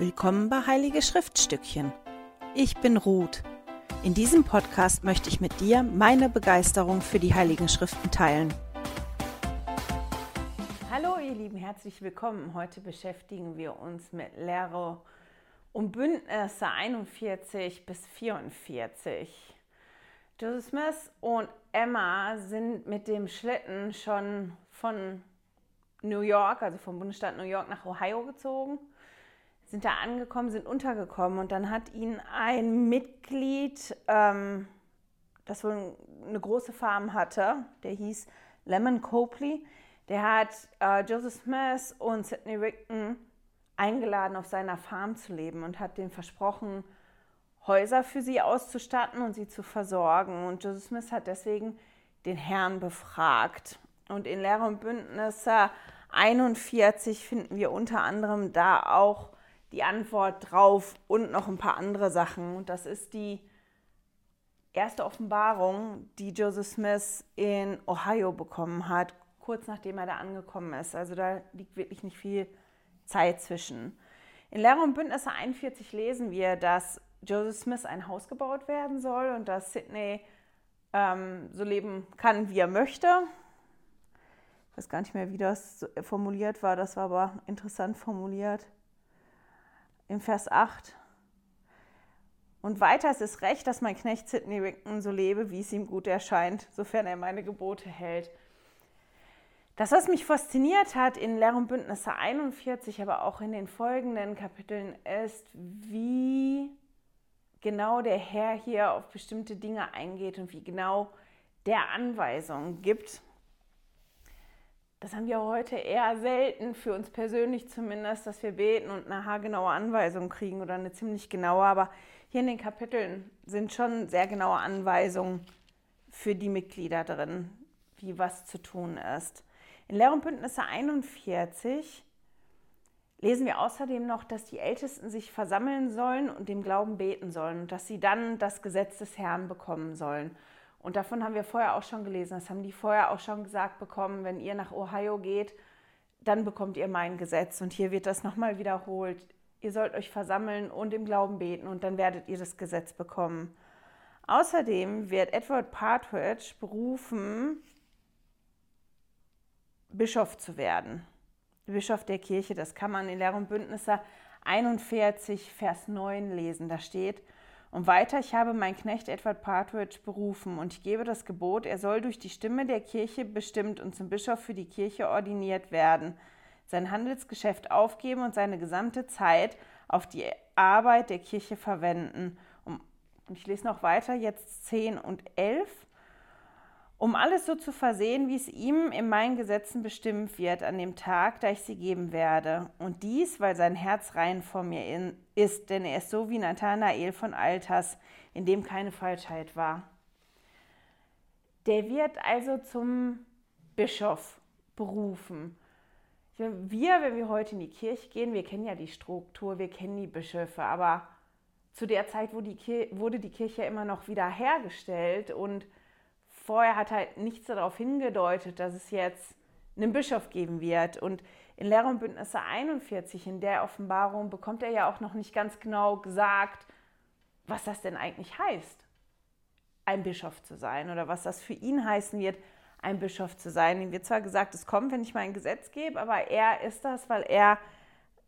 Willkommen bei Heilige Schriftstückchen. Ich bin Ruth. In diesem Podcast möchte ich mit dir meine Begeisterung für die Heiligen Schriften teilen. Hallo ihr Lieben, herzlich willkommen. Heute beschäftigen wir uns mit Lehre um Bündnisse 41 bis 44. Joseph Smith und Emma sind mit dem Schlitten schon von New York, also vom Bundesstaat New York nach Ohio gezogen sind da angekommen, sind untergekommen und dann hat ihnen ein Mitglied, ähm, das wohl eine große Farm hatte, der hieß Lemon Copley, der hat äh, Joseph Smith und Sidney Rigdon eingeladen, auf seiner Farm zu leben und hat denen versprochen, Häuser für sie auszustatten und sie zu versorgen. Und Joseph Smith hat deswegen den Herrn befragt. Und in Lehre und Bündnisse 41 finden wir unter anderem da auch die Antwort drauf und noch ein paar andere Sachen. Und das ist die erste Offenbarung, die Joseph Smith in Ohio bekommen hat, kurz nachdem er da angekommen ist. Also da liegt wirklich nicht viel Zeit zwischen. In Lehre und Bündnisse 41 lesen wir, dass Joseph Smith ein Haus gebaut werden soll und dass Sidney ähm, so leben kann, wie er möchte. Ich weiß gar nicht mehr, wie das formuliert war, das war aber interessant formuliert im Vers 8. Und weiter ist es recht, dass mein Knecht Sidney Rigdon so lebe, wie es ihm gut erscheint, sofern er meine Gebote hält. Das, was mich fasziniert hat in Lehr und Bündnisse 41, aber auch in den folgenden Kapiteln, ist, wie genau der Herr hier auf bestimmte Dinge eingeht und wie genau der Anweisungen gibt. Das haben wir heute eher selten, für uns persönlich zumindest, dass wir beten und eine haargenaue Anweisung kriegen oder eine ziemlich genaue. Aber hier in den Kapiteln sind schon sehr genaue Anweisungen für die Mitglieder drin, wie was zu tun ist. In Lehr und Bündnisse 41 lesen wir außerdem noch, dass die Ältesten sich versammeln sollen und dem Glauben beten sollen und dass sie dann das Gesetz des Herrn bekommen sollen. Und davon haben wir vorher auch schon gelesen. Das haben die vorher auch schon gesagt bekommen. Wenn ihr nach Ohio geht, dann bekommt ihr mein Gesetz. Und hier wird das nochmal wiederholt. Ihr sollt euch versammeln und im Glauben beten und dann werdet ihr das Gesetz bekommen. Außerdem wird Edward Partridge berufen, Bischof zu werden. Bischof der Kirche, das kann man in Lehr und Bündnisse 41, Vers 9 lesen. Da steht, und weiter, ich habe meinen Knecht Edward Partridge berufen und ich gebe das Gebot, er soll durch die Stimme der Kirche bestimmt und zum Bischof für die Kirche ordiniert werden, sein Handelsgeschäft aufgeben und seine gesamte Zeit auf die Arbeit der Kirche verwenden. Und ich lese noch weiter, jetzt 10 und 11 um alles so zu versehen, wie es ihm in meinen Gesetzen bestimmt wird, an dem Tag, da ich sie geben werde. Und dies, weil sein Herz rein vor mir ist, denn er ist so wie Nathanael von Alters, in dem keine Falschheit war. Der wird also zum Bischof berufen. Wir, wenn wir heute in die Kirche gehen, wir kennen ja die Struktur, wir kennen die Bischöfe, aber zu der Zeit wurde die Kirche immer noch wieder hergestellt und vorher hat halt nichts darauf hingedeutet, dass es jetzt einen Bischof geben wird. Und in Lehre und Bündnisse 41, in der Offenbarung, bekommt er ja auch noch nicht ganz genau gesagt, was das denn eigentlich heißt, ein Bischof zu sein oder was das für ihn heißen wird, ein Bischof zu sein. Ihm wird zwar gesagt, es kommt, wenn ich mein Gesetz gebe, aber er ist das, weil er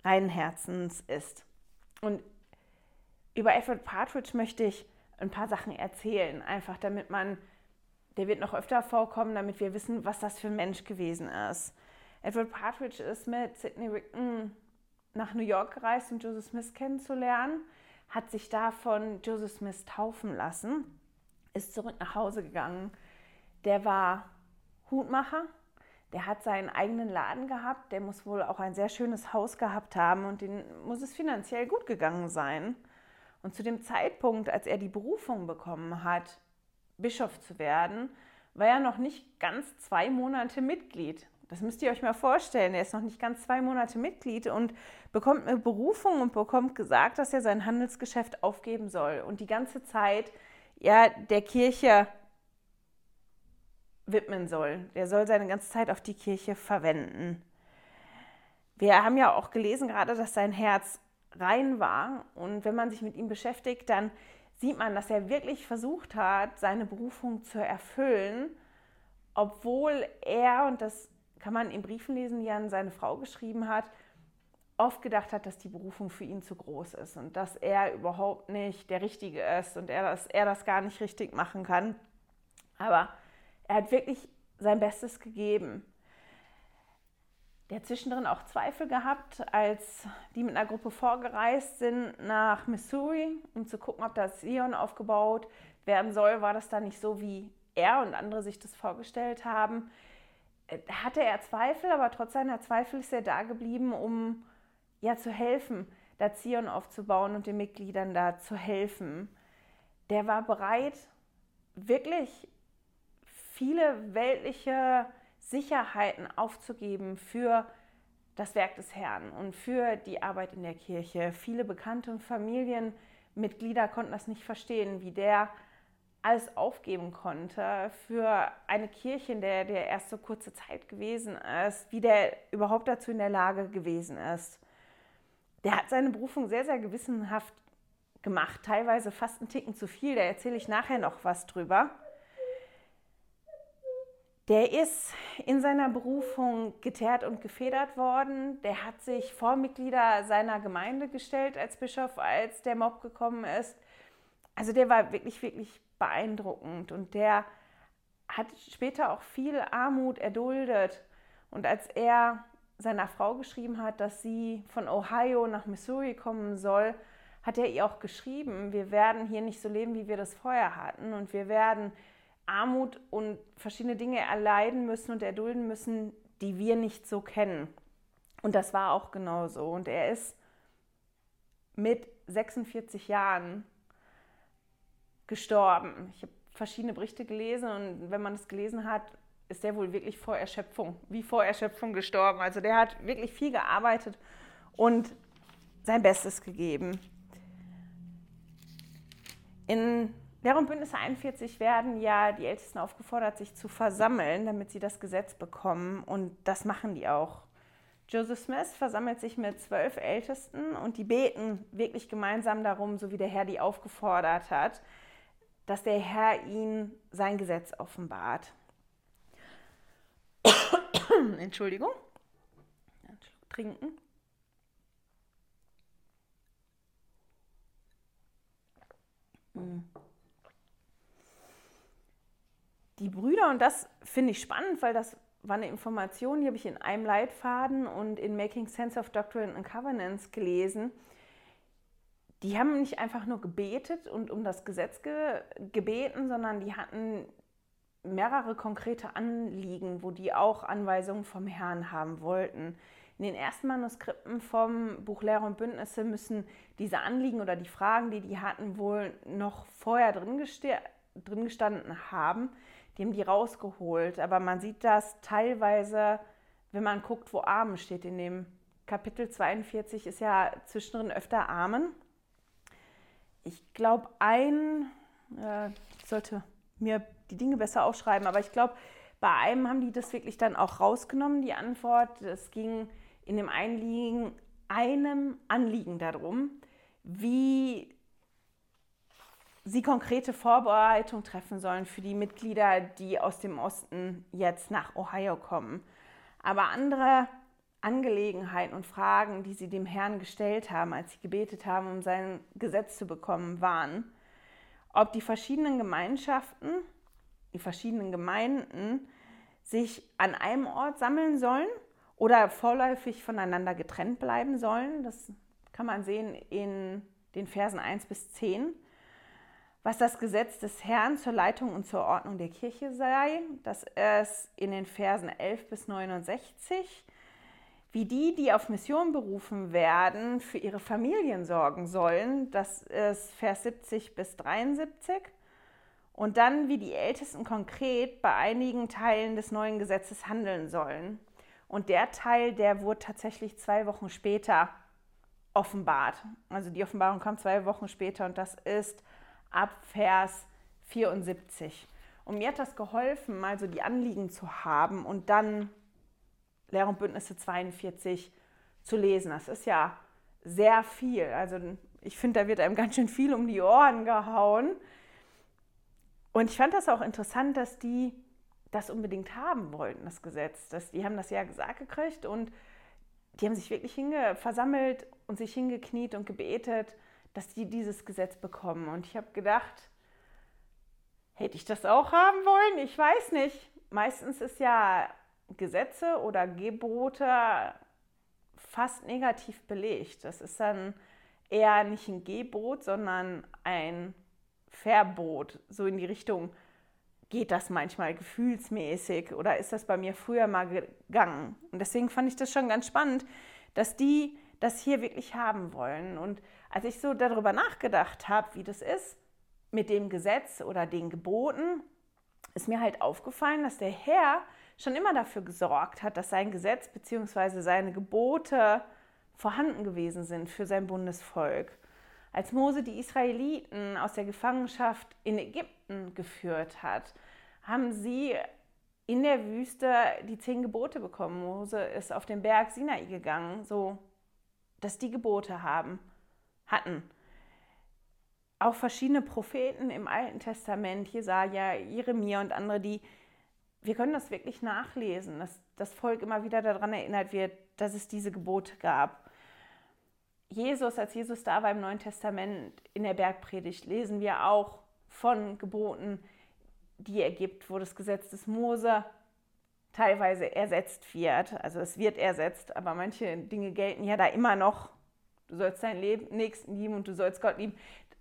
reinen Herzens ist. Und über Edward Partridge möchte ich ein paar Sachen erzählen, einfach damit man der wird noch öfter vorkommen, damit wir wissen, was das für ein Mensch gewesen ist. Edward Partridge ist mit Sidney Rigdon nach New York gereist, um Joseph Smith kennenzulernen, hat sich da von Joseph Smith taufen lassen, ist zurück nach Hause gegangen. Der war Hutmacher, der hat seinen eigenen Laden gehabt, der muss wohl auch ein sehr schönes Haus gehabt haben und den muss es finanziell gut gegangen sein. Und zu dem Zeitpunkt, als er die Berufung bekommen hat, Bischof zu werden, war er noch nicht ganz zwei Monate Mitglied. Das müsst ihr euch mal vorstellen. Er ist noch nicht ganz zwei Monate Mitglied und bekommt eine Berufung und bekommt gesagt, dass er sein Handelsgeschäft aufgeben soll und die ganze Zeit ja, der Kirche widmen soll. Er soll seine ganze Zeit auf die Kirche verwenden. Wir haben ja auch gelesen gerade, dass sein Herz rein war. Und wenn man sich mit ihm beschäftigt, dann sieht man, dass er wirklich versucht hat, seine Berufung zu erfüllen, obwohl er, und das kann man in Briefen lesen, die an seine Frau geschrieben hat, oft gedacht hat, dass die Berufung für ihn zu groß ist und dass er überhaupt nicht der Richtige ist und er, dass er das gar nicht richtig machen kann. Aber er hat wirklich sein Bestes gegeben. Der zwischendrin auch Zweifel gehabt, als die mit einer Gruppe vorgereist sind nach Missouri, um zu gucken, ob das Zion aufgebaut werden soll. War das dann nicht so, wie er und andere sich das vorgestellt haben? Äh, hatte er Zweifel, aber trotz seiner Zweifel ist er da geblieben, um ja zu helfen, da Zion aufzubauen und den Mitgliedern da zu helfen. Der war bereit, wirklich viele weltliche Sicherheiten aufzugeben für das Werk des Herrn und für die Arbeit in der Kirche. Viele bekannte Familienmitglieder konnten das nicht verstehen, wie der alles aufgeben konnte für eine Kirche, in der der erst so kurze Zeit gewesen ist, wie der überhaupt dazu in der Lage gewesen ist. Der hat seine Berufung sehr, sehr gewissenhaft gemacht, teilweise fast einen Ticken zu viel, da erzähle ich nachher noch was drüber der ist in seiner Berufung geteert und gefedert worden. Der hat sich vor Mitglieder seiner Gemeinde gestellt als Bischof, als der Mob gekommen ist. Also der war wirklich, wirklich beeindruckend und der hat später auch viel Armut erduldet. Und als er seiner Frau geschrieben hat, dass sie von Ohio nach Missouri kommen soll, hat er ihr auch geschrieben, wir werden hier nicht so leben, wie wir das vorher hatten und wir werden Armut und verschiedene Dinge erleiden müssen und erdulden müssen, die wir nicht so kennen. Und das war auch genauso. Und er ist mit 46 Jahren gestorben. Ich habe verschiedene Berichte gelesen und wenn man es gelesen hat, ist der wohl wirklich vor Erschöpfung, wie vor Erschöpfung gestorben. Also der hat wirklich viel gearbeitet und sein Bestes gegeben. In Während Bündnis 41 werden ja die Ältesten aufgefordert, sich zu versammeln, damit sie das Gesetz bekommen. Und das machen die auch. Joseph Smith versammelt sich mit zwölf Ältesten und die beten wirklich gemeinsam darum, so wie der Herr die aufgefordert hat, dass der Herr ihnen sein Gesetz offenbart. Entschuldigung. Trinken. Mm die Brüder, und das finde ich spannend, weil das war eine Information, die habe ich in einem Leitfaden und in Making Sense of Doctrine and Covenants gelesen. Die haben nicht einfach nur gebetet und um das Gesetz ge gebeten, sondern die hatten mehrere konkrete Anliegen, wo die auch Anweisungen vom Herrn haben wollten. In den ersten Manuskripten vom Buch Lehre und Bündnisse müssen diese Anliegen oder die Fragen, die die hatten, wohl noch vorher drin, drin gestanden haben. Die haben die rausgeholt. Aber man sieht das teilweise, wenn man guckt, wo Amen steht. In dem Kapitel 42 ist ja zwischendrin öfter Amen. Ich glaube, ein, äh, sollte mir die Dinge besser aufschreiben, aber ich glaube, bei einem haben die das wirklich dann auch rausgenommen, die Antwort. Es ging in dem Einliegen, einem Anliegen darum, wie sie konkrete Vorbereitungen treffen sollen für die Mitglieder, die aus dem Osten jetzt nach Ohio kommen. Aber andere Angelegenheiten und Fragen, die sie dem Herrn gestellt haben, als sie gebetet haben, um sein Gesetz zu bekommen, waren, ob die verschiedenen Gemeinschaften, die verschiedenen Gemeinden sich an einem Ort sammeln sollen oder vorläufig voneinander getrennt bleiben sollen. Das kann man sehen in den Versen 1 bis 10 was das Gesetz des Herrn zur Leitung und zur Ordnung der Kirche sei. Das ist in den Versen 11 bis 69. Wie die, die auf Mission berufen werden, für ihre Familien sorgen sollen. Das ist Vers 70 bis 73. Und dann, wie die Ältesten konkret bei einigen Teilen des neuen Gesetzes handeln sollen. Und der Teil, der wurde tatsächlich zwei Wochen später offenbart. Also die Offenbarung kam zwei Wochen später und das ist ab Vers 74. Und mir hat das geholfen, mal so die Anliegen zu haben und dann Lehre und Bündnisse 42 zu lesen. Das ist ja sehr viel. Also ich finde, da wird einem ganz schön viel um die Ohren gehauen. Und ich fand das auch interessant, dass die das unbedingt haben wollten, das Gesetz. Dass, die haben das ja gesagt gekriegt und die haben sich wirklich versammelt und sich hingekniet und gebetet, dass die dieses Gesetz bekommen. Und ich habe gedacht, hätte ich das auch haben wollen? Ich weiß nicht. Meistens ist ja Gesetze oder Gebote fast negativ belegt. Das ist dann eher nicht ein Gebot, sondern ein Verbot, so in die Richtung, geht das manchmal gefühlsmäßig oder ist das bei mir früher mal gegangen? Und deswegen fand ich das schon ganz spannend, dass die das hier wirklich haben wollen. Und als ich so darüber nachgedacht habe, wie das ist mit dem Gesetz oder den Geboten, ist mir halt aufgefallen, dass der Herr schon immer dafür gesorgt hat, dass sein Gesetz bzw. seine Gebote vorhanden gewesen sind für sein Bundesvolk. Als Mose die Israeliten aus der Gefangenschaft in Ägypten geführt hat, haben sie in der Wüste die zehn Gebote bekommen. Mose ist auf den Berg Sinai gegangen, so dass die Gebote haben, hatten. Auch verschiedene Propheten im Alten Testament, Jesaja, Jeremia und andere, die, wir können das wirklich nachlesen, dass das Volk immer wieder daran erinnert wird, dass es diese Gebote gab. Jesus, als Jesus da war im Neuen Testament in der Bergpredigt, lesen wir auch von Geboten, die er gibt, wo das Gesetz des Mose teilweise ersetzt wird. Also es wird ersetzt, aber manche Dinge gelten ja da immer noch. Du sollst deinen Leben, Nächsten lieben und du sollst Gott lieben.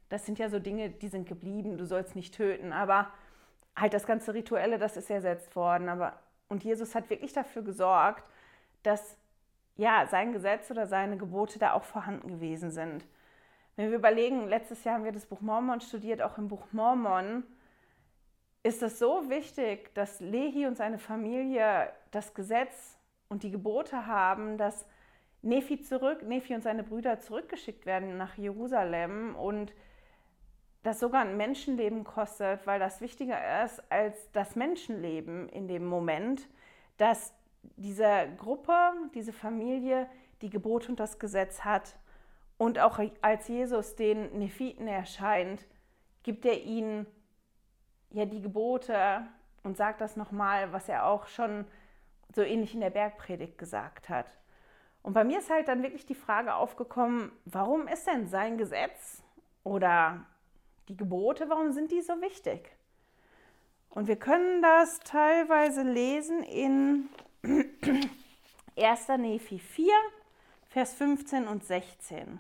Das sind ja so Dinge, die sind geblieben. Du sollst nicht töten, aber halt das ganze Rituelle, das ist ersetzt worden. Aber und Jesus hat wirklich dafür gesorgt, dass ja, sein Gesetz oder seine Gebote da auch vorhanden gewesen sind. Wenn wir überlegen, letztes Jahr haben wir das Buch Mormon studiert, auch im Buch Mormon ist es so wichtig, dass Lehi und seine Familie das Gesetz und die Gebote haben, dass Nephi zurück, Nephi und seine Brüder zurückgeschickt werden nach Jerusalem und das sogar ein Menschenleben kostet, weil das wichtiger ist als das Menschenleben in dem Moment, dass diese Gruppe, diese Familie die Gebote und das Gesetz hat. Und auch als Jesus den Nephiten erscheint, gibt er ihnen ja die Gebote und sagt das nochmal, was er auch schon so ähnlich in der Bergpredigt gesagt hat. Und bei mir ist halt dann wirklich die Frage aufgekommen, warum ist denn sein Gesetz oder die Gebote, warum sind die so wichtig? Und wir können das teilweise lesen in 1. Nephi 4, Vers 15 und 16.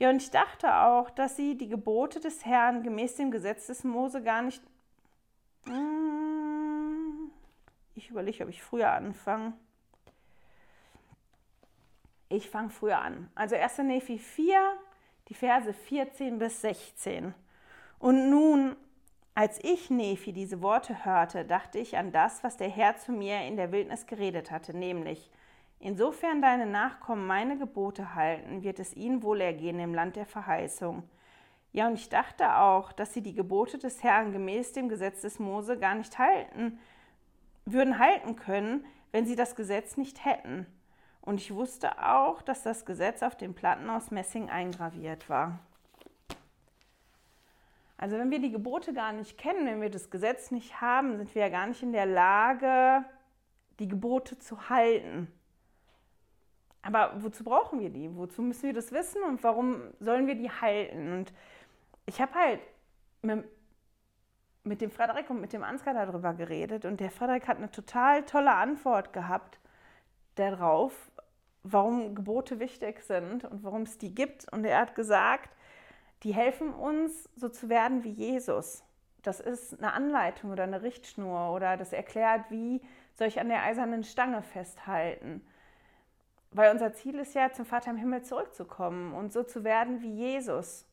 Ja, und ich dachte auch, dass sie die Gebote des Herrn gemäß dem Gesetz des Mose gar nicht. Hm, ich überlege, ob ich früher anfange. Ich fange früher an. Also 1. Nephi 4, die Verse 14 bis 16. Und nun als ich, Nephi, diese Worte hörte, dachte ich an das, was der Herr zu mir in der Wildnis geredet hatte, nämlich, insofern deine Nachkommen meine Gebote halten, wird es ihnen wohlergehen im Land der Verheißung. Ja, und ich dachte auch, dass sie die Gebote des Herrn gemäß dem Gesetz des Mose gar nicht halten, würden halten können, wenn sie das Gesetz nicht hätten. Und ich wusste auch, dass das Gesetz auf den Platten aus Messing eingraviert war. Also wenn wir die Gebote gar nicht kennen, wenn wir das Gesetz nicht haben, sind wir ja gar nicht in der Lage, die Gebote zu halten. Aber wozu brauchen wir die? Wozu müssen wir das wissen und warum sollen wir die halten? Und ich habe halt mit, dem Frederik und mit dem Ansgar darüber geredet und der Frederik hat eine total tolle Antwort gehabt darauf, warum Gebote wichtig sind und warum es die gibt. Und er hat gesagt, die helfen uns, so zu werden wie Jesus. Das ist eine Anleitung oder eine Richtschnur oder das erklärt, wie soll ich an der eisernen Stange festhalten. Weil unser Ziel ist ja, zum Vater im Himmel zurückzukommen und so zu werden wie Jesus.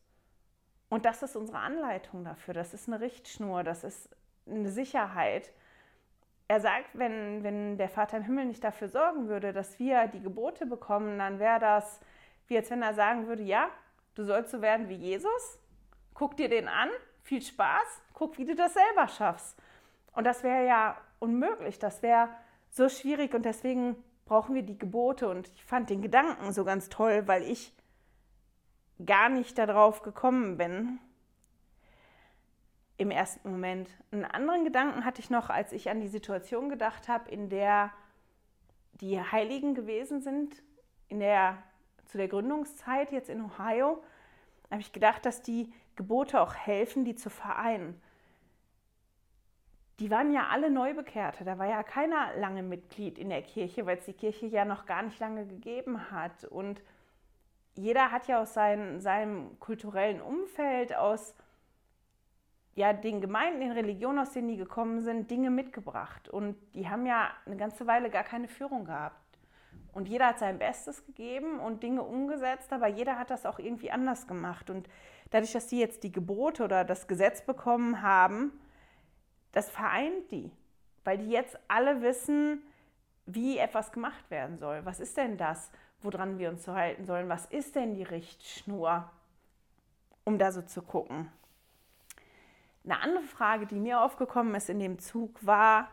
Und das ist unsere Anleitung dafür. Das ist eine Richtschnur, das ist eine Sicherheit. Er sagt, wenn, wenn der Vater im Himmel nicht dafür sorgen würde, dass wir die Gebote bekommen, dann wäre das, wie als wenn er sagen würde, ja, Du sollst so werden wie Jesus. Guck dir den an. Viel Spaß. Guck, wie du das selber schaffst. Und das wäre ja unmöglich. Das wäre so schwierig. Und deswegen brauchen wir die Gebote. Und ich fand den Gedanken so ganz toll, weil ich gar nicht darauf gekommen bin im ersten Moment. Einen anderen Gedanken hatte ich noch, als ich an die Situation gedacht habe, in der die Heiligen gewesen sind, in der, zu der Gründungszeit jetzt in Ohio, habe ich gedacht, dass die Gebote auch helfen, die zu vereinen. Die waren ja alle Neubekehrte, da war ja keiner lange Mitglied in der Kirche, weil es die Kirche ja noch gar nicht lange gegeben hat. Und jeder hat ja aus sein, seinem kulturellen Umfeld, aus ja, den Gemeinden, den Religionen, aus denen die gekommen sind, Dinge mitgebracht. Und die haben ja eine ganze Weile gar keine Führung gehabt. Und jeder hat sein Bestes gegeben und Dinge umgesetzt, aber jeder hat das auch irgendwie anders gemacht. Und dadurch, dass die jetzt die Gebote oder das Gesetz bekommen haben, das vereint die. Weil die jetzt alle wissen, wie etwas gemacht werden soll. Was ist denn das, woran wir uns zu halten sollen? Was ist denn die Richtschnur, um da so zu gucken? Eine andere Frage, die mir aufgekommen ist in dem Zug, war,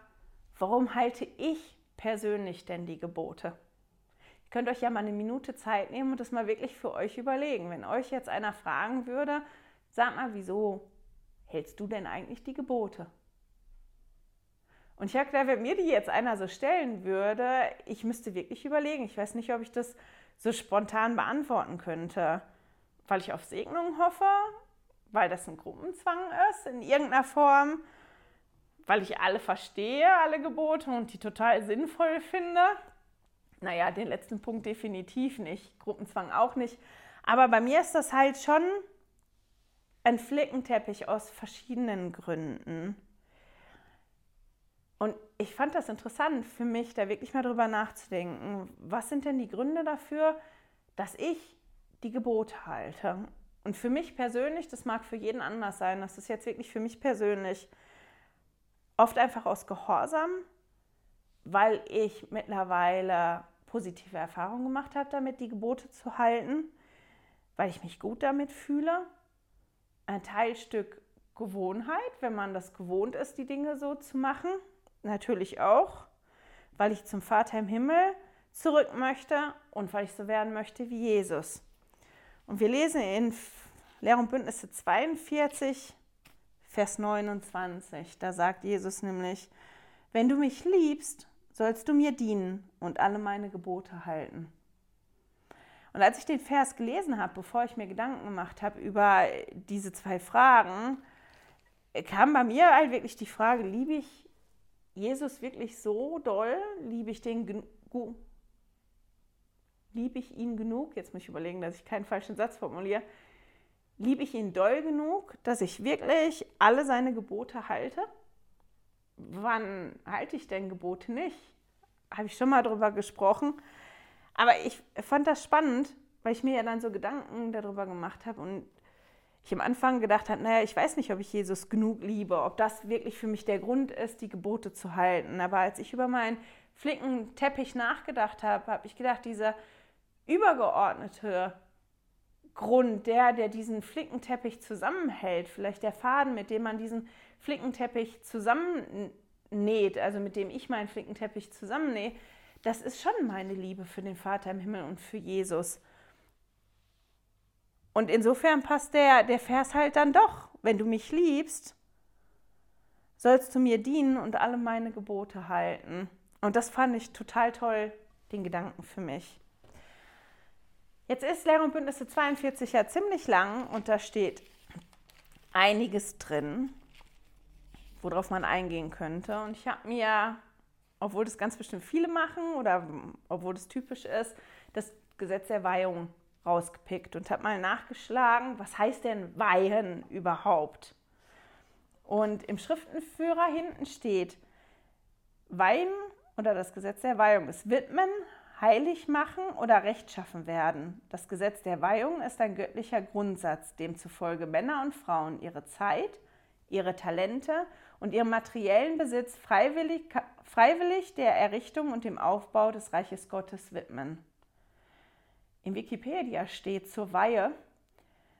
warum halte ich persönlich denn die Gebote? Ihr könnt euch ja mal eine Minute Zeit nehmen und das mal wirklich für euch überlegen. Wenn euch jetzt einer fragen würde, sag mal, wieso hältst du denn eigentlich die Gebote? Und ich habe gedacht, wenn mir die jetzt einer so stellen würde, ich müsste wirklich überlegen. Ich weiß nicht, ob ich das so spontan beantworten könnte, weil ich auf Segnungen hoffe weil das ein Gruppenzwang ist in irgendeiner Form, weil ich alle verstehe, alle Gebote und die total sinnvoll finde. Naja, den letzten Punkt definitiv nicht, Gruppenzwang auch nicht. Aber bei mir ist das halt schon ein Flickenteppich aus verschiedenen Gründen. Und ich fand das interessant für mich, da wirklich mal drüber nachzudenken. Was sind denn die Gründe dafür, dass ich die Gebote halte? Und für mich persönlich, das mag für jeden anders sein, das ist jetzt wirklich für mich persönlich, oft einfach aus Gehorsam, weil ich mittlerweile positive Erfahrungen gemacht habe, damit die Gebote zu halten, weil ich mich gut damit fühle. Ein Teilstück Gewohnheit, wenn man das gewohnt ist, die Dinge so zu machen. Natürlich auch, weil ich zum Vater im Himmel zurück möchte und weil ich so werden möchte wie Jesus. Und wir lesen in Lehr und Bündnisse 42, Vers 29. Da sagt Jesus nämlich, wenn du mich liebst, sollst du mir dienen und alle meine Gebote halten. Und als ich den Vers gelesen habe, bevor ich mir Gedanken gemacht habe über diese zwei Fragen, kam bei mir halt wirklich die Frage, liebe ich Jesus wirklich so doll? Liebe ich den liebe ich ihn genug? Jetzt muss ich überlegen, dass ich keinen falschen Satz formuliere liebe ich ihn doll genug, dass ich wirklich alle seine Gebote halte? Wann halte ich denn Gebote nicht? Habe ich schon mal darüber gesprochen. Aber ich fand das spannend, weil ich mir ja dann so Gedanken darüber gemacht habe und ich am Anfang gedacht habe, naja, ich weiß nicht, ob ich Jesus genug liebe, ob das wirklich für mich der Grund ist, die Gebote zu halten. Aber als ich über meinen Flickenteppich nachgedacht habe, habe ich gedacht, dieser übergeordnete Grund, der, der diesen Flickenteppich zusammenhält, vielleicht der Faden, mit dem man diesen Flickenteppich zusammennäht, also mit dem ich meinen Flickenteppich zusammennähe, das ist schon meine Liebe für den Vater im Himmel und für Jesus. Und insofern passt der, der Vers halt dann doch, wenn du mich liebst, sollst du mir dienen und alle meine Gebote halten. Und das fand ich total toll, den Gedanken für mich. Jetzt ist Lehr und Bündnisse 42 ja ziemlich lang und da steht einiges drin, worauf man eingehen könnte. Und ich habe mir, obwohl das ganz bestimmt viele machen oder obwohl das typisch ist, das Gesetz der Weihung rausgepickt und habe mal nachgeschlagen, was heißt denn Weihen überhaupt? Und im Schriftenführer hinten steht, Weihen oder das Gesetz der Weihung ist widmen, heilig machen oder rechtschaffen werden. Das Gesetz der Weihung ist ein göttlicher Grundsatz, demzufolge Männer und Frauen ihre Zeit, ihre Talente und ihren materiellen Besitz freiwillig, freiwillig der Errichtung und dem Aufbau des Reiches Gottes widmen. In Wikipedia steht zur Weihe,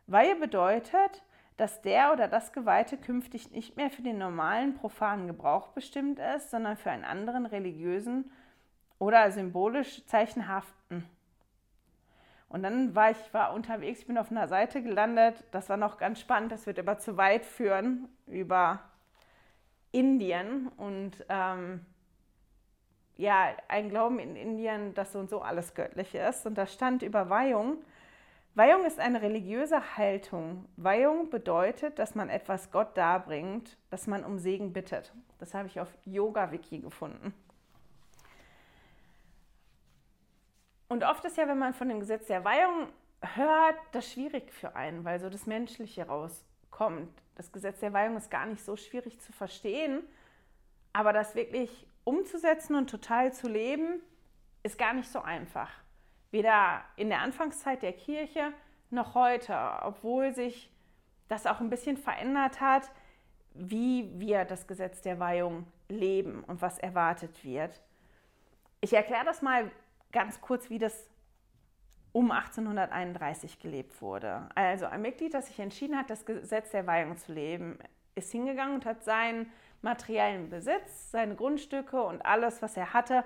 Weihe bedeutet, dass der oder das Geweihte künftig nicht mehr für den normalen profanen Gebrauch bestimmt ist, sondern für einen anderen religiösen oder symbolisch Zeichen haften. Und dann war ich war unterwegs, ich bin auf einer Seite gelandet, das war noch ganz spannend, das wird aber zu weit führen über Indien. Und ähm, ja, ein Glauben in Indien, dass so und so alles göttlich ist. Und da stand über Weihung. Weihung ist eine religiöse Haltung. Weihung bedeutet, dass man etwas Gott darbringt, dass man um Segen bittet. Das habe ich auf Yoga-Wiki gefunden. Und oft ist ja, wenn man von dem Gesetz der Weihung hört, das schwierig für einen, weil so das Menschliche rauskommt. Das Gesetz der Weihung ist gar nicht so schwierig zu verstehen, aber das wirklich umzusetzen und total zu leben, ist gar nicht so einfach. Weder in der Anfangszeit der Kirche noch heute, obwohl sich das auch ein bisschen verändert hat, wie wir das Gesetz der Weihung leben und was erwartet wird. Ich erkläre das mal ganz kurz, wie das um 1831 gelebt wurde. Also ein Mitglied, das sich entschieden hat, das Gesetz der Weihung zu leben, ist hingegangen und hat seinen materiellen Besitz, seine Grundstücke und alles, was er hatte,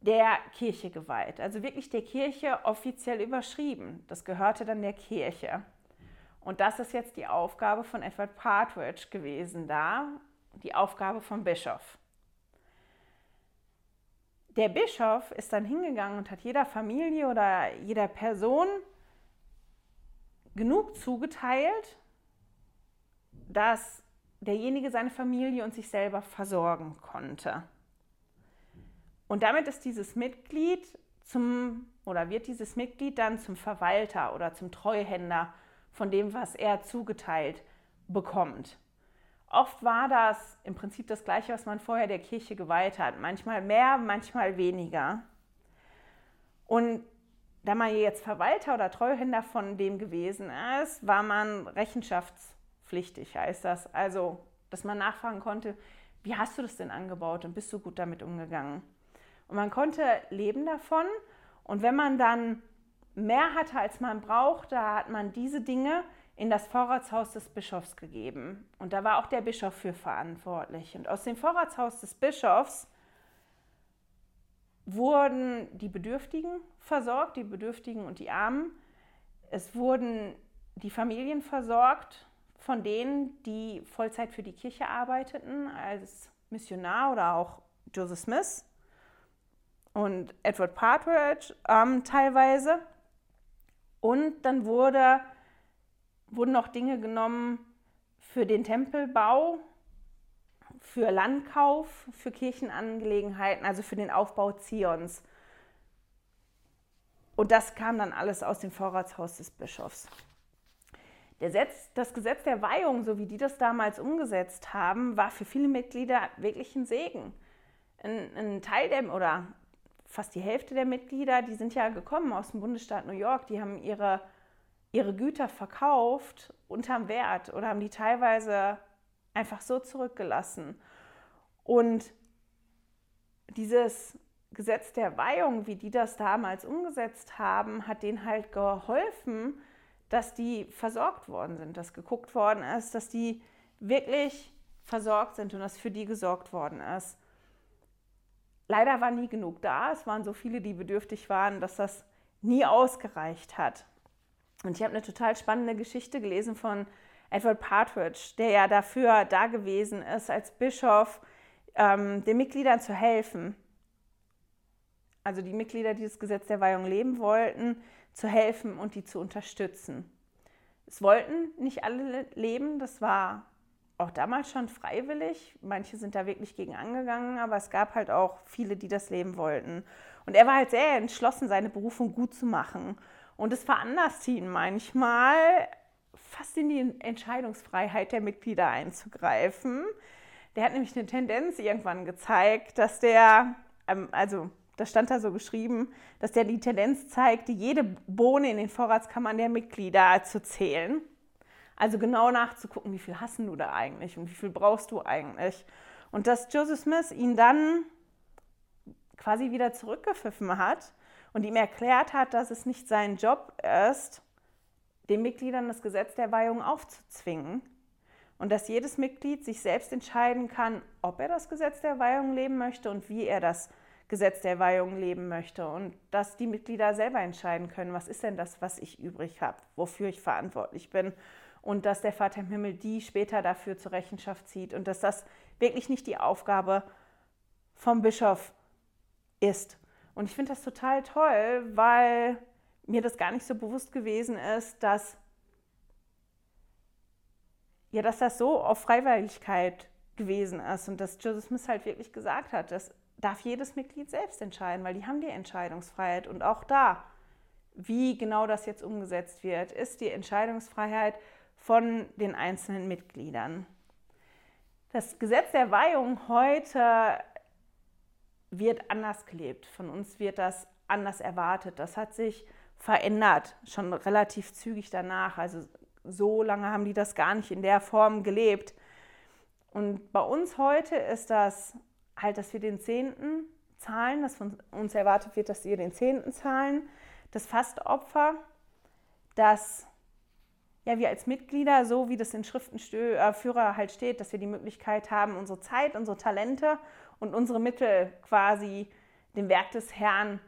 der Kirche geweiht. Also wirklich der Kirche offiziell überschrieben. Das gehörte dann der Kirche. Und das ist jetzt die Aufgabe von Edward Partridge gewesen da, die Aufgabe vom Bischof der Bischof ist dann hingegangen und hat jeder Familie oder jeder Person genug zugeteilt, dass derjenige seine Familie und sich selber versorgen konnte. Und damit ist dieses Mitglied zum oder wird dieses Mitglied dann zum Verwalter oder zum Treuhänder von dem, was er zugeteilt bekommt. Oft war das im Prinzip das Gleiche, was man vorher der Kirche geweiht hat. Manchmal mehr, manchmal weniger. Und da man jetzt Verwalter oder Treuhänder von dem gewesen ist, war man rechenschaftspflichtig, heißt das. Also, dass man nachfragen konnte, wie hast du das denn angebaut und bist du gut damit umgegangen? Und man konnte leben davon. Und wenn man dann mehr hatte, als man brauchte, hat man diese Dinge in das Vorratshaus des Bischofs gegeben. Und da war auch der Bischof für verantwortlich. Und aus dem Vorratshaus des Bischofs wurden die Bedürftigen versorgt, die Bedürftigen und die Armen. Es wurden die Familien versorgt von denen, die Vollzeit für die Kirche arbeiteten, als Missionar oder auch Joseph Smith und Edward Partridge ähm, teilweise. Und dann wurde wurden noch Dinge genommen für den Tempelbau, für Landkauf, für Kirchenangelegenheiten, also für den Aufbau Zions. Und das kam dann alles aus dem Vorratshaus des Bischofs. Setz, das Gesetz der Weihung, so wie die das damals umgesetzt haben, war für viele Mitglieder wirklich ein Segen. Ein, ein Teil der, oder fast die Hälfte der Mitglieder, die sind ja gekommen aus dem Bundesstaat New York, die haben ihre ihre Güter verkauft unterm Wert oder haben die teilweise einfach so zurückgelassen. Und dieses Gesetz der Weihung, wie die das damals umgesetzt haben, hat denen halt geholfen, dass die versorgt worden sind, dass geguckt worden ist, dass die wirklich versorgt sind und dass für die gesorgt worden ist. Leider war nie genug da. Es waren so viele, die bedürftig waren, dass das nie ausgereicht hat. Und ich habe eine total spannende Geschichte gelesen von Edward Partridge, der ja dafür da gewesen ist, als Bischof ähm, den Mitgliedern zu helfen. Also die Mitglieder, die das Gesetz der Weihung leben wollten, zu helfen und die zu unterstützen. Es wollten nicht alle leben, das war auch damals schon freiwillig. Manche sind da wirklich gegen angegangen, aber es gab halt auch viele, die das leben wollten. Und er war halt sehr entschlossen, seine Berufung gut zu machen. Und es veranlasst ihn manchmal, fast in die Entscheidungsfreiheit der Mitglieder einzugreifen. Der hat nämlich eine Tendenz irgendwann gezeigt, dass der, ähm, also das stand da so geschrieben, dass der die Tendenz zeigte, jede Bohne in den Vorratskammern der Mitglieder zu zählen. Also genau nachzugucken, wie viel hassen du da eigentlich und wie viel brauchst du eigentlich. Und dass Joseph Smith ihn dann quasi wieder zurückgepfiffen hat und ihm erklärt hat, dass es nicht sein Job ist, den Mitgliedern das Gesetz der Weihung aufzuzwingen und dass jedes Mitglied sich selbst entscheiden kann, ob er das Gesetz der Weihung leben möchte und wie er das Gesetz der Weihung leben möchte und dass die Mitglieder selber entscheiden können, was ist denn das, was ich übrig habe, wofür ich verantwortlich bin und dass der Vater im Himmel die später dafür zur Rechenschaft zieht und dass das wirklich nicht die Aufgabe vom Bischof ist. Und ich finde das total toll, weil mir das gar nicht so bewusst gewesen ist, dass ja, dass das so auf Freiwilligkeit gewesen ist und dass Joseph Smith halt wirklich gesagt hat, dass darf jedes Mitglied selbst entscheiden, weil die haben die Entscheidungsfreiheit. Und auch da, wie genau das jetzt umgesetzt wird, ist die Entscheidungsfreiheit von den einzelnen Mitgliedern. Das Gesetz der Weihung heute wird anders gelebt. Von uns wird das anders erwartet. Das hat sich verändert, schon relativ zügig danach. Also so lange haben die das gar nicht in der Form gelebt. Und bei uns heute ist das halt, dass wir den Zehnten zahlen, dass von uns erwartet wird, dass wir den Zehnten zahlen, das Fastopfer, dass ja, wir als Mitglieder, so wie das in Schriftenführer halt steht, dass wir die Möglichkeit haben, unsere Zeit, unsere Talente und unsere Mittel quasi dem Werk des Herrn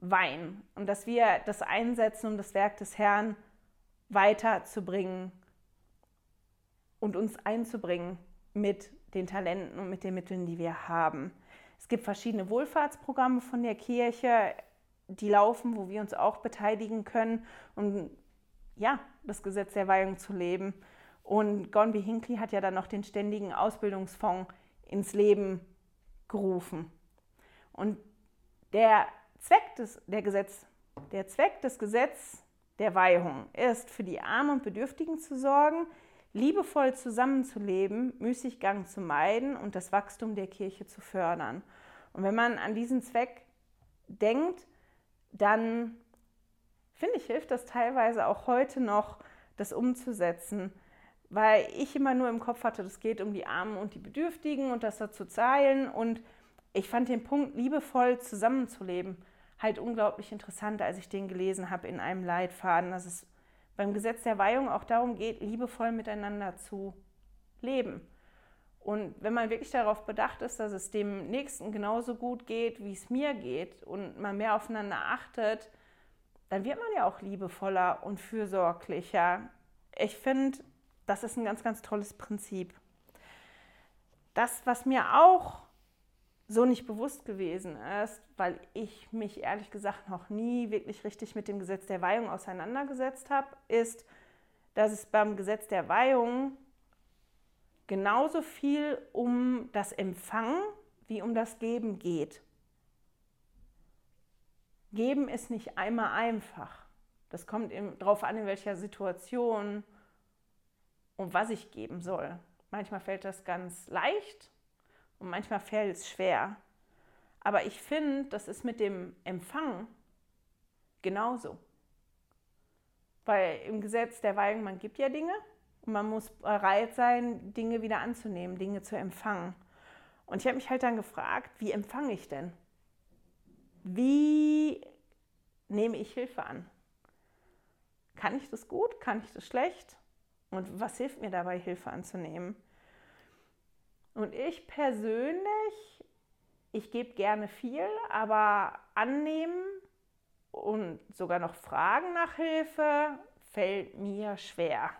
weihen. Und dass wir das einsetzen, um das Werk des Herrn weiterzubringen und uns einzubringen mit den Talenten und mit den Mitteln, die wir haben. Es gibt verschiedene Wohlfahrtsprogramme von der Kirche, die laufen, wo wir uns auch beteiligen können, um ja, das Gesetz der Weihung zu leben. Und Gornby Hinckley hat ja dann noch den ständigen Ausbildungsfonds ins Leben gerufen. Und der Zweck des, der Gesetz, der Zweck des Gesetzes der Weihung ist, für die Armen und Bedürftigen zu sorgen, liebevoll zusammenzuleben, Müßiggang zu meiden und das Wachstum der Kirche zu fördern. Und wenn man an diesen Zweck denkt, dann finde ich, hilft das teilweise auch heute noch, das umzusetzen, weil ich immer nur im Kopf hatte, das geht um die Armen und die Bedürftigen und das da zu zahlen. Und ich fand den Punkt, liebevoll zusammenzuleben, halt unglaublich interessant, als ich den gelesen habe in einem Leitfaden, dass es beim Gesetz der Weihung auch darum geht, liebevoll miteinander zu leben. Und wenn man wirklich darauf bedacht ist, dass es dem Nächsten genauso gut geht, wie es mir geht und man mehr aufeinander achtet, dann wird man ja auch liebevoller und fürsorglicher. Ich finde, das ist ein ganz, ganz tolles Prinzip. Das, was mir auch so nicht bewusst gewesen ist, weil ich mich ehrlich gesagt noch nie wirklich richtig mit dem Gesetz der Weihung auseinandergesetzt habe, ist, dass es beim Gesetz der Weihung genauso viel um das Empfangen wie um das Geben geht. Geben ist nicht einmal einfach. Das kommt darauf an, in welcher Situation und was ich geben soll. Manchmal fällt das ganz leicht und manchmal fällt es schwer. Aber ich finde, das ist mit dem Empfang genauso. Weil im Gesetz der Weihung, man gibt ja Dinge und man muss bereit sein, Dinge wieder anzunehmen, Dinge zu empfangen. Und ich habe mich halt dann gefragt, wie empfange ich denn? Wie nehme ich Hilfe an? Kann ich das gut? Kann ich das schlecht? Und was hilft mir dabei, Hilfe anzunehmen? Und ich persönlich, ich gebe gerne viel, aber annehmen und sogar noch fragen nach Hilfe fällt mir schwer.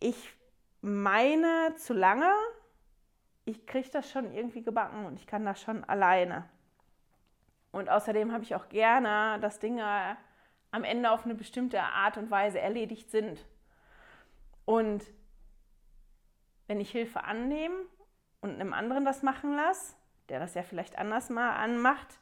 Ich meine zu lange, ich kriege das schon irgendwie gebacken und ich kann das schon alleine. Und außerdem habe ich auch gerne, dass Dinge am Ende auf eine bestimmte Art und Weise erledigt sind. Und wenn ich Hilfe annehme und einem anderen das machen lasse, der das ja vielleicht anders mal anmacht,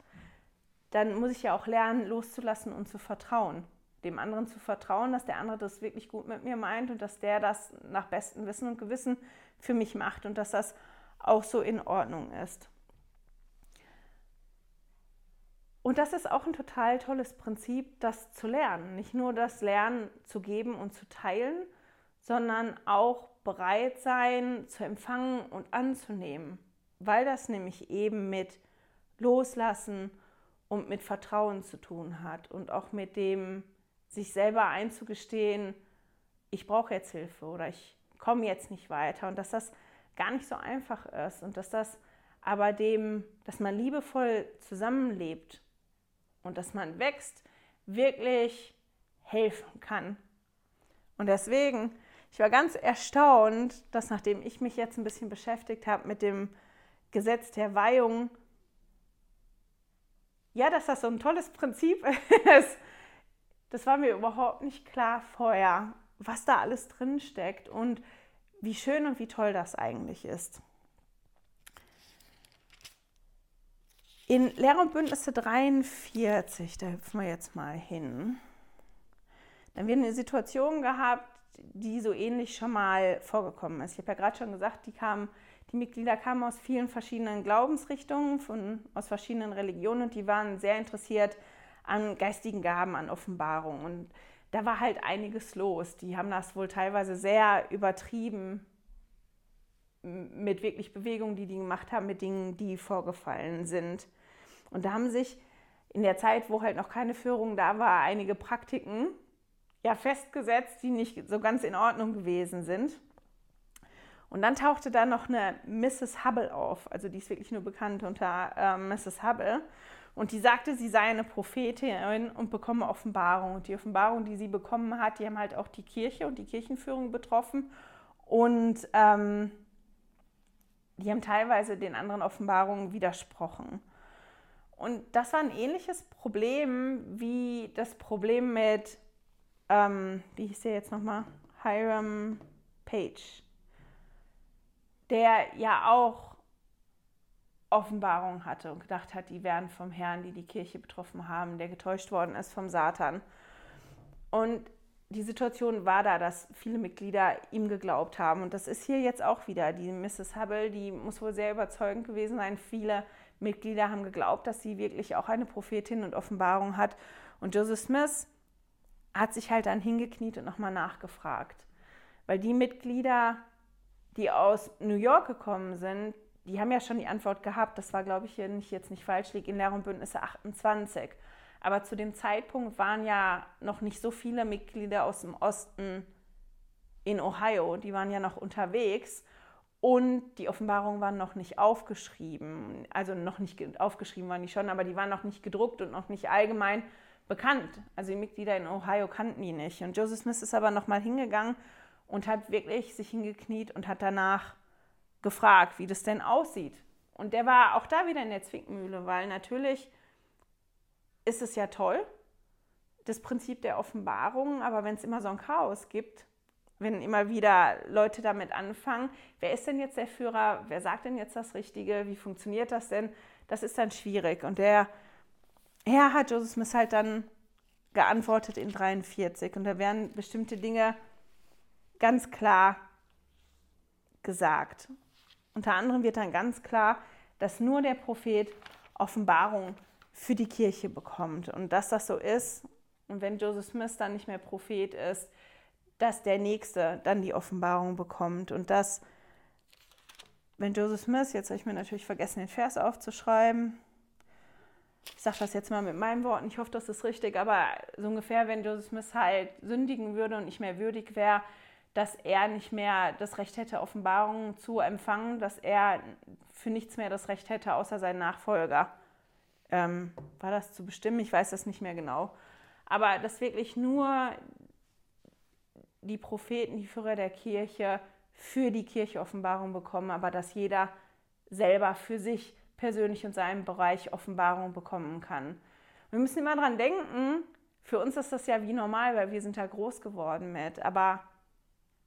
dann muss ich ja auch lernen, loszulassen und zu vertrauen. Dem anderen zu vertrauen, dass der andere das wirklich gut mit mir meint und dass der das nach bestem Wissen und Gewissen für mich macht und dass das auch so in Ordnung ist. Und das ist auch ein total tolles Prinzip, das zu lernen. Nicht nur das Lernen zu geben und zu teilen, sondern auch bereit sein zu empfangen und anzunehmen, weil das nämlich eben mit Loslassen und mit Vertrauen zu tun hat und auch mit dem sich selber einzugestehen, ich brauche jetzt Hilfe oder ich komme jetzt nicht weiter und dass das gar nicht so einfach ist und dass das aber dem, dass man liebevoll zusammenlebt und dass man wächst, wirklich helfen kann. Und deswegen, ich war ganz erstaunt, dass nachdem ich mich jetzt ein bisschen beschäftigt habe mit dem Gesetz der Weihung, ja, dass das so ein tolles Prinzip ist. Das war mir überhaupt nicht klar vorher, was da alles drin steckt und wie schön und wie toll das eigentlich ist. In Lehre und Bündnisse 43, da hüpfen wir jetzt mal hin. Dann wird eine Situation gehabt, die so ähnlich schon mal vorgekommen ist. Ich habe ja gerade schon gesagt, die, kamen, die Mitglieder kamen aus vielen verschiedenen Glaubensrichtungen, von, aus verschiedenen Religionen und die waren sehr interessiert an geistigen Gaben, an Offenbarung. Und da war halt einiges los. Die haben das wohl teilweise sehr übertrieben mit wirklich Bewegungen, die die gemacht haben, mit Dingen, die vorgefallen sind. Und da haben sich in der Zeit, wo halt noch keine Führung da war, einige Praktiken ja festgesetzt, die nicht so ganz in Ordnung gewesen sind. Und dann tauchte da noch eine Mrs. Hubble auf, also die ist wirklich nur bekannt unter äh, Mrs. Hubble. Und die sagte, sie sei eine Prophetin und bekomme Offenbarung. Und die Offenbarung, die sie bekommen hat, die haben halt auch die Kirche und die Kirchenführung betroffen. Und ähm, die haben teilweise den anderen Offenbarungen widersprochen. Und das war ein ähnliches Problem wie das Problem mit, ähm, wie hieß der jetzt nochmal? Hiram Page, der ja auch Offenbarung hatte und gedacht hat, die wären vom Herrn, die die Kirche betroffen haben, der getäuscht worden ist vom Satan. Und die Situation war da, dass viele Mitglieder ihm geglaubt haben. Und das ist hier jetzt auch wieder. Die Mrs. Hubble, die muss wohl sehr überzeugend gewesen sein. Viele Mitglieder haben geglaubt, dass sie wirklich auch eine Prophetin und Offenbarung hat. Und Joseph Smith hat sich halt dann hingekniet und nochmal nachgefragt. Weil die Mitglieder, die aus New York gekommen sind, die haben ja schon die Antwort gehabt. Das war, glaube ich, hier nicht, jetzt nicht falsch liegt, in Lehr und Bündnisse 28. Aber zu dem Zeitpunkt waren ja noch nicht so viele Mitglieder aus dem Osten in Ohio, die waren ja noch unterwegs und die Offenbarungen waren noch nicht aufgeschrieben. Also noch nicht aufgeschrieben waren die schon, aber die waren noch nicht gedruckt und noch nicht allgemein bekannt. Also die Mitglieder in Ohio kannten die nicht. Und Joseph Smith ist aber nochmal hingegangen und hat wirklich sich hingekniet und hat danach gefragt, wie das denn aussieht. Und der war auch da wieder in der Zwickmühle, weil natürlich ist es ja toll, das Prinzip der Offenbarung, aber wenn es immer so ein Chaos gibt, wenn immer wieder Leute damit anfangen, wer ist denn jetzt der Führer, wer sagt denn jetzt das Richtige, wie funktioniert das denn, das ist dann schwierig. Und der Herr hat Joseph Smith halt dann geantwortet in 43 und da werden bestimmte Dinge ganz klar gesagt. Unter anderem wird dann ganz klar, dass nur der Prophet Offenbarung für die Kirche bekommt und dass das so ist. Und wenn Joseph Smith dann nicht mehr Prophet ist, dass der Nächste dann die Offenbarung bekommt und dass, wenn Joseph Smith, jetzt habe ich mir natürlich vergessen, den Vers aufzuschreiben, ich sage das jetzt mal mit meinen Worten, ich hoffe, das ist richtig, aber so ungefähr, wenn Joseph Smith halt sündigen würde und nicht mehr würdig wäre, dass er nicht mehr das Recht hätte, Offenbarungen zu empfangen, dass er für nichts mehr das Recht hätte, außer seinen Nachfolger. Ähm, war das zu bestimmen? Ich weiß das nicht mehr genau. Aber dass wirklich nur die Propheten, die Führer der Kirche für die Kirche Offenbarung bekommen, aber dass jeder selber für sich persönlich in seinem Bereich Offenbarung bekommen kann. Wir müssen immer daran denken, für uns ist das ja wie normal, weil wir sind da groß geworden mit, aber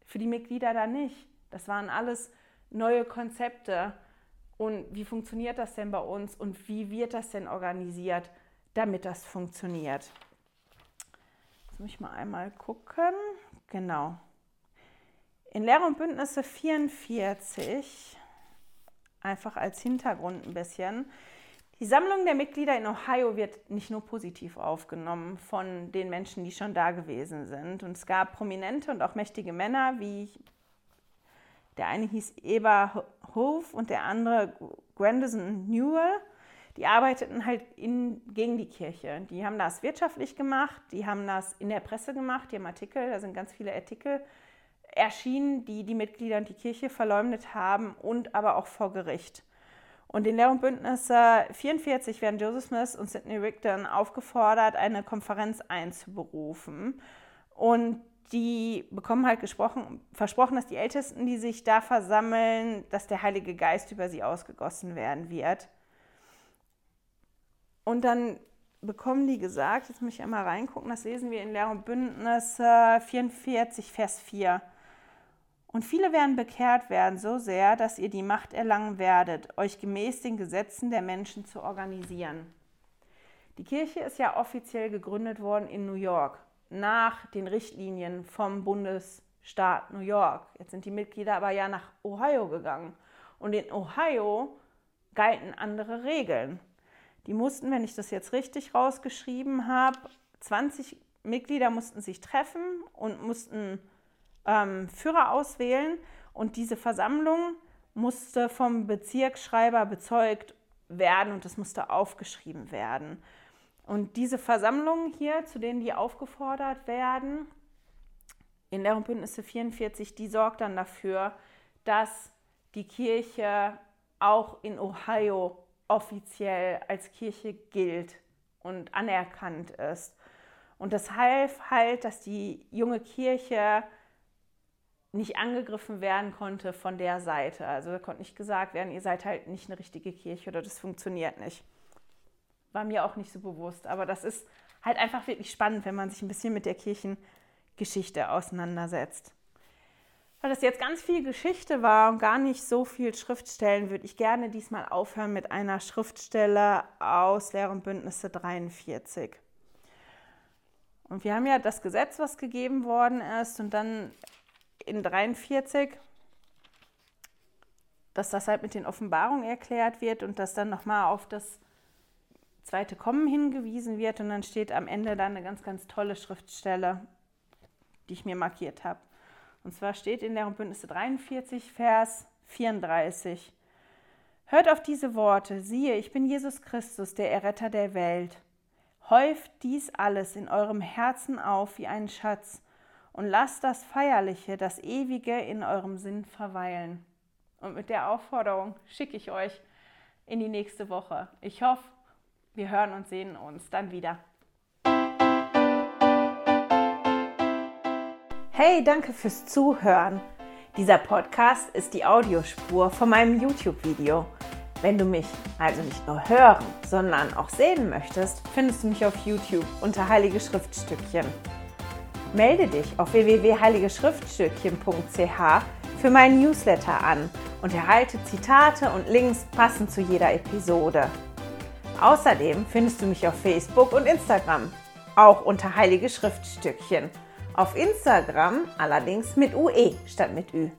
für die Mitglieder da nicht. Das waren alles neue Konzepte. Und wie funktioniert das denn bei uns und wie wird das denn organisiert, damit das funktioniert? Jetzt muss ich mal einmal gucken. Genau. In Lehre und Bündnisse 44, einfach als Hintergrund ein bisschen. Die Sammlung der Mitglieder in Ohio wird nicht nur positiv aufgenommen von den Menschen, die schon da gewesen sind. Und es gab prominente und auch mächtige Männer, wie der eine hieß Eber Hove und der andere Grandison Newell. Die arbeiteten halt in, gegen die Kirche. Die haben das wirtschaftlich gemacht, die haben das in der Presse gemacht, die haben Artikel, da sind ganz viele Artikel erschienen, die die Mitglieder und die Kirche verleumdet haben und aber auch vor Gericht. Und in Lehr- Bündnisse 44 werden Joseph Smith und Sidney Rigdon aufgefordert, eine Konferenz einzuberufen. Und die bekommen halt versprochen, dass die Ältesten, die sich da versammeln, dass der Heilige Geist über sie ausgegossen werden wird. Und dann bekommen die gesagt, jetzt muss ich einmal reingucken, das lesen wir in Lehr- und Bündnis 44, Vers 4. Und viele werden bekehrt werden, so sehr, dass ihr die Macht erlangen werdet, euch gemäß den Gesetzen der Menschen zu organisieren. Die Kirche ist ja offiziell gegründet worden in New York, nach den Richtlinien vom Bundesstaat New York. Jetzt sind die Mitglieder aber ja nach Ohio gegangen. Und in Ohio galten andere Regeln. Die mussten, wenn ich das jetzt richtig rausgeschrieben habe, 20 Mitglieder mussten sich treffen und mussten ähm, Führer auswählen. Und diese Versammlung musste vom Bezirksschreiber bezeugt werden und das musste aufgeschrieben werden. Und diese Versammlungen hier, zu denen die aufgefordert werden, in der Bündnisse 44, die sorgt dann dafür, dass die Kirche auch in Ohio offiziell als Kirche gilt und anerkannt ist. Und das half halt, dass die junge Kirche nicht angegriffen werden konnte von der Seite. Also da konnte nicht gesagt werden, ihr seid halt nicht eine richtige Kirche oder das funktioniert nicht. War mir auch nicht so bewusst, aber das ist halt einfach wirklich spannend, wenn man sich ein bisschen mit der Kirchengeschichte auseinandersetzt. Weil das jetzt ganz viel Geschichte war und gar nicht so viel Schriftstellen, würde ich gerne diesmal aufhören mit einer Schriftstelle aus Lehr- und Bündnisse 43. Und wir haben ja das Gesetz, was gegeben worden ist, und dann in 43, dass das halt mit den Offenbarungen erklärt wird und dass dann nochmal auf das zweite Kommen hingewiesen wird. Und dann steht am Ende dann eine ganz, ganz tolle Schriftstelle, die ich mir markiert habe. Und zwar steht in der Bündnisse 43, Vers 34. Hört auf diese Worte, siehe, ich bin Jesus Christus, der Erretter der Welt. Häuft dies alles in eurem Herzen auf wie einen Schatz und lasst das Feierliche, das Ewige in eurem Sinn verweilen. Und mit der Aufforderung schicke ich euch in die nächste Woche. Ich hoffe, wir hören und sehen uns dann wieder. Hey, danke fürs Zuhören. Dieser Podcast ist die Audiospur von meinem YouTube-Video. Wenn du mich also nicht nur hören, sondern auch sehen möchtest, findest du mich auf YouTube unter Heilige Schriftstückchen. Melde dich auf www.heiligeschriftstückchen.ch für meinen Newsletter an und erhalte Zitate und Links passend zu jeder Episode. Außerdem findest du mich auf Facebook und Instagram, auch unter Heilige Schriftstückchen. Auf Instagram allerdings mit UE statt mit Ü.